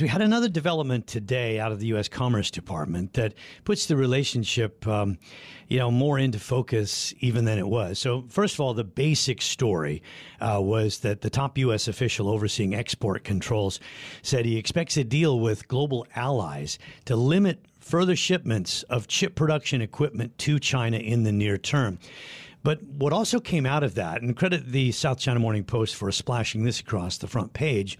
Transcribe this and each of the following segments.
We had another development today out of the U.S. Commerce Department that puts the relationship, um, you know, more into focus even than it was. So, first of all, the basic story uh, was that the top U.S. official overseeing export controls said he expects a deal with global allies to limit further shipments of chip production equipment to China in the near term. But what also came out of that, and credit the South China Morning Post for splashing this across the front page,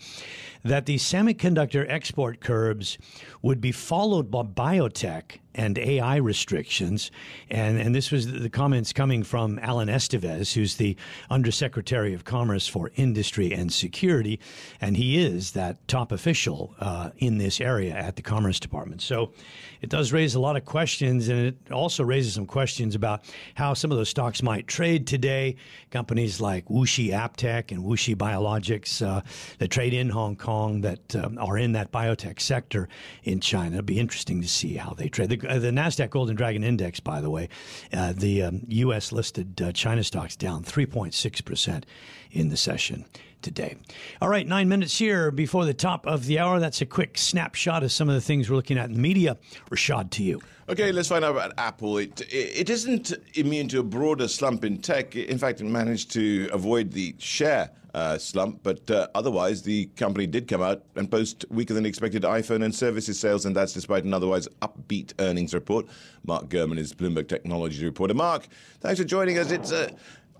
that the semiconductor export curbs would be followed by biotech and AI restrictions. And, and this was the comments coming from Alan Estevez, who's the Undersecretary of Commerce for Industry and Security. And he is that top official uh, in this area at the Commerce Department. So it does raise a lot of questions. And it also raises some questions about how some of those stocks might trade today. Companies like WuXi AppTec and WuXi Biologics uh, that trade in Hong Kong that um, are in that biotech sector in China. It'll be interesting to see how they trade. The, uh, the Nasdaq Golden Dragon Index, by the way, uh, the um, U.S. listed uh, China stocks down 3.6 percent in the session today. All right, nine minutes here before the top of the hour. That's a quick snapshot of some of the things we're looking at in the media. Rishaad, to you. Okay, let's find out about Apple. It, it isn't immune to a broader slump in tech. In fact, it managed to avoid the share uh, slump, but uh, otherwise, the company did come out and post weaker than expected iPhone and services sales, and that's despite an otherwise upbeat earnings report. Mark Gurman is Bloomberg Technology reporter. Mark, thanks for joining us. It's uh,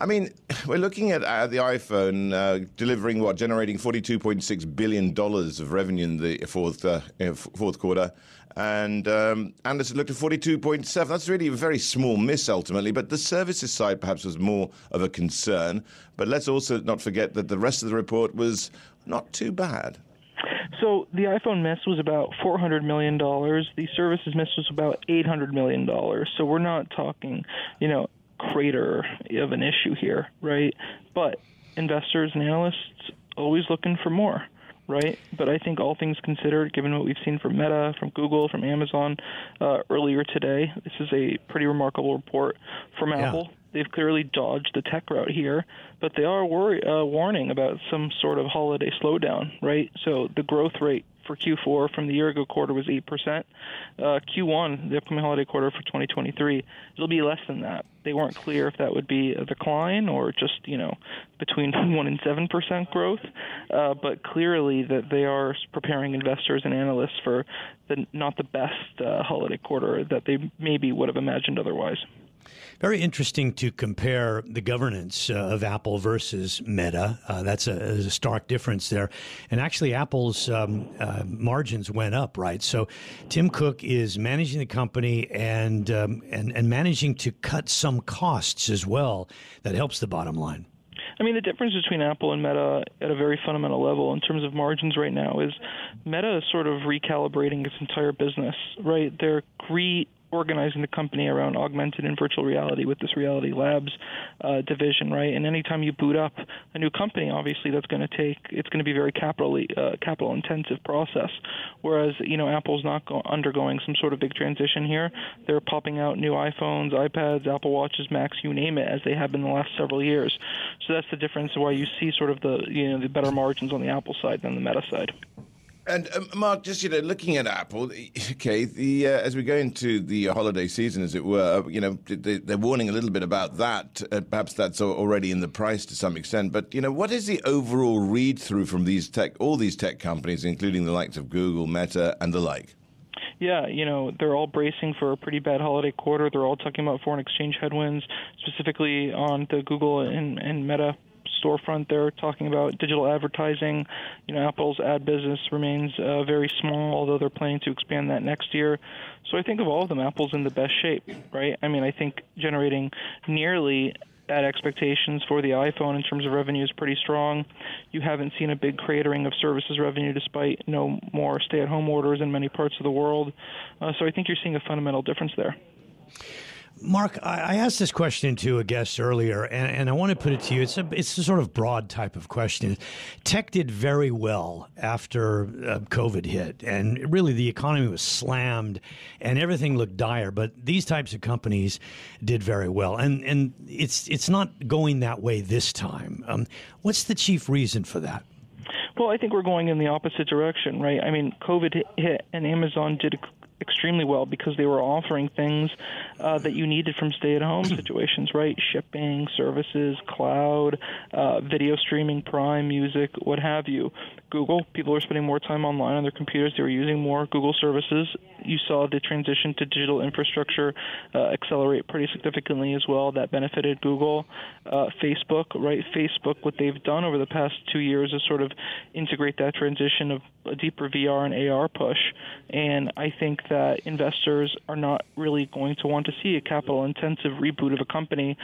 I mean, we're looking at uh, the iPhone uh, delivering what, generating $42.6 billion of revenue in the fourth, uh, fourth quarter. And um, Anderson looked at 42.7. That's really a very small miss ultimately, but the services side perhaps was more of a concern. But let's also not forget that the rest of the report was not too bad. So the iPhone miss was about $400 million. The services miss was about $800 million. So we're not talking, you know, crater of an issue here, right? But investors and analysts always looking for more, right? But I think all things considered, given what we've seen from Meta, from Google, from Amazon uh, earlier today, this is a pretty remarkable report from yeah. Apple. They've clearly dodged the tech rout here, but they are worry, uh, warning about some sort of holiday slowdown, right? So the growth rate for Q4 from the year ago quarter was 8%. Uh, Q1, the upcoming holiday quarter for 2023, it'll be less than that. They weren't clear if that would be a decline or just, you know, between 1 and 7% growth. Uh, but clearly that they are preparing investors and analysts for the not the best uh, holiday quarter that they maybe would have imagined otherwise. Very interesting to compare the governance uh, of Apple versus Meta. Uh, that's a, a, stark difference there. And actually, Apple's um, uh, margins went up, right? So Tim Cook is managing the company and, um, and, and managing to cut some costs as well. That helps the bottom line. I mean, the difference between Apple and Meta at a very fundamental level in terms of margins right now is Meta is sort of recalibrating its entire business, right? They're re organizing the company around augmented and virtual reality with this Reality Labs uh, division, right? And anytime you boot up a new company, obviously that's going to take it's going to be very capital uh, capital intensive process. Whereas you know Apple's not go- undergoing some sort of big transition here. They're popping out new iPhones, iPads, Apple Watches, Macs, you name it, as they have been the last several years. So that's the difference why you see sort of the you know the better margins on the Apple side than the Meta side. And um, Mark, just you know, looking at Apple, okay, the uh, as we go into the holiday season, as it were, you know, they, are warning a little bit about that. Uh, perhaps that's already in the price to some extent. But you know, what is the overall read through from these tech, all these tech companies, including the likes of Google, Meta, and the like? Yeah, you know, they're all bracing for a pretty bad holiday quarter. They're all talking about foreign exchange headwinds, specifically on the Google and, and Meta storefront. They're talking about digital advertising. You know, Apple's ad business remains uh, very small, although they're planning to expand that next year. So I think of all of them, Apple's in the best shape, right? I mean, I think generating nearly at expectations for the iPhone in terms of revenue is pretty strong. You haven't seen a big cratering of services revenue despite no more stay at home orders in many parts of the world. Uh, so I think you're seeing a fundamental difference there. Mark, I asked this question to a guest earlier, and, and, I want to put it to you. It's a it's a sort of broad type of question. Tech did very well after uh, COVID hit, and really the economy was slammed, and everything looked dire. But these types of companies did very well, and and it's it's not going that way this time. Um, what's the chief reason for that? Well, I think we're going in the opposite direction, right? I mean, COVID hit, and Amazon did extremely well because they were offering things uh, that you needed from stay-at-home situations, right? Shipping, services, cloud, uh, video streaming, Prime, music, what have you. Google, people are spending more time online on their computers. They were using more Google services. You saw the transition to digital infrastructure uh, accelerate pretty significantly as well. That benefited Google, uh, Facebook, right? Facebook, what they've done over the past two years is sort of integrate that transition of a deeper VR and AR push. And I think that investors are not really going to want to see a capital intensive reboot of a company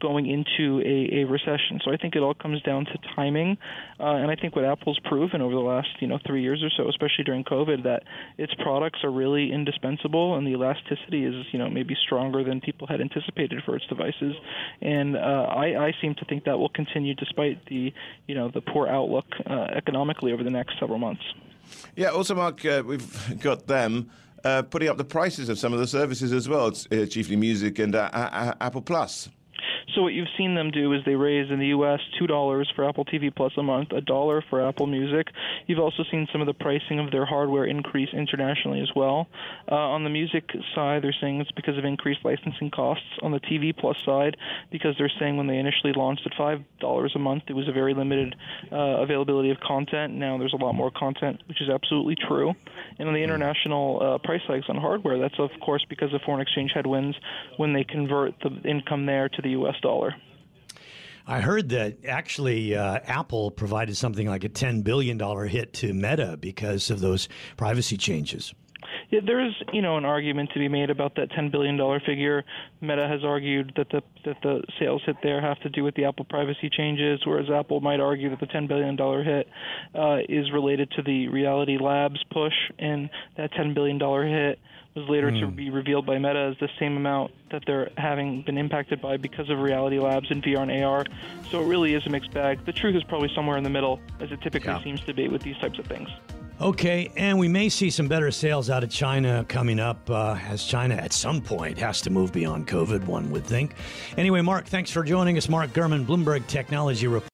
going into a, a recession. So I think it all comes down to timing. Uh, and I think what Apple's proven over the last you know three years or so, especially during COVID, that its products are really indispensable, and the elasticity is you know maybe stronger than people had anticipated for its devices. And uh, I, I seem to think that will continue despite the you know the poor outlook uh, economically over the next several months. Yeah. Also, Mark, uh, we've got them. Uh, putting up the prices of some of the services as well, uh, chiefly music and Apple Plus. So what you've seen them do is they raise in the U.S. two dollars for Apple TV Plus a month, a dollar for Apple Music. You've also seen some of the pricing of their hardware increase internationally as well. Uh, on the music side, they're saying it's because of increased licensing costs. On the TV Plus side, because they're saying when they initially launched at five dollars a month, it was a very limited uh, availability of content. Now there's a lot more content, which is absolutely true. And on the international uh, price hikes on hardware, that's of course because of foreign exchange headwinds when they convert the income there to the U.S. dollar. I heard that actually uh, Apple provided something like a $10 billion hit to Meta because of those privacy changes. Yeah, there's you know an argument to be made about that 10 billion dollar figure. Meta has argued that the that the sales hit there have to do with the Apple privacy changes, whereas Apple might argue that the 10 billion dollar hit uh, is related to the Reality Labs push, and that 10 billion dollar hit was later mm. to hmm. be revealed by Meta as the same amount that they're having been impacted by because of Reality Labs and VR and AR. So it really is a mixed bag. The truth is probably somewhere in the middle, as it typically yeah. seems to be with these types of things. Okay, and we may see some better sales out of China coming up uh, as China at some point has to move beyond COVID, one would think. Anyway, Mark, thanks for joining us. Mark Gurman, Bloomberg Technology Report.